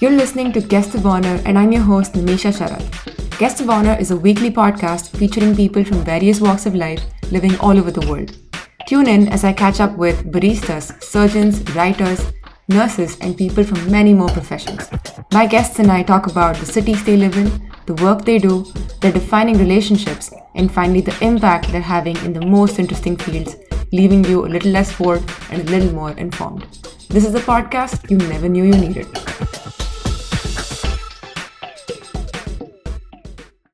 You're listening to Guest of Honor, and I'm your host, Nimesha Sharad. Guest of Honor is a weekly podcast featuring people from various walks of life living all over the world. Tune in as I catch up with baristas, surgeons, writers, nurses, and people from many more professions. My guests and I talk about the cities they live in, the work they do, their defining relationships, and finally the impact they're having in the most interesting fields, leaving you a little less bored and a little more informed. This is a podcast you never knew you needed.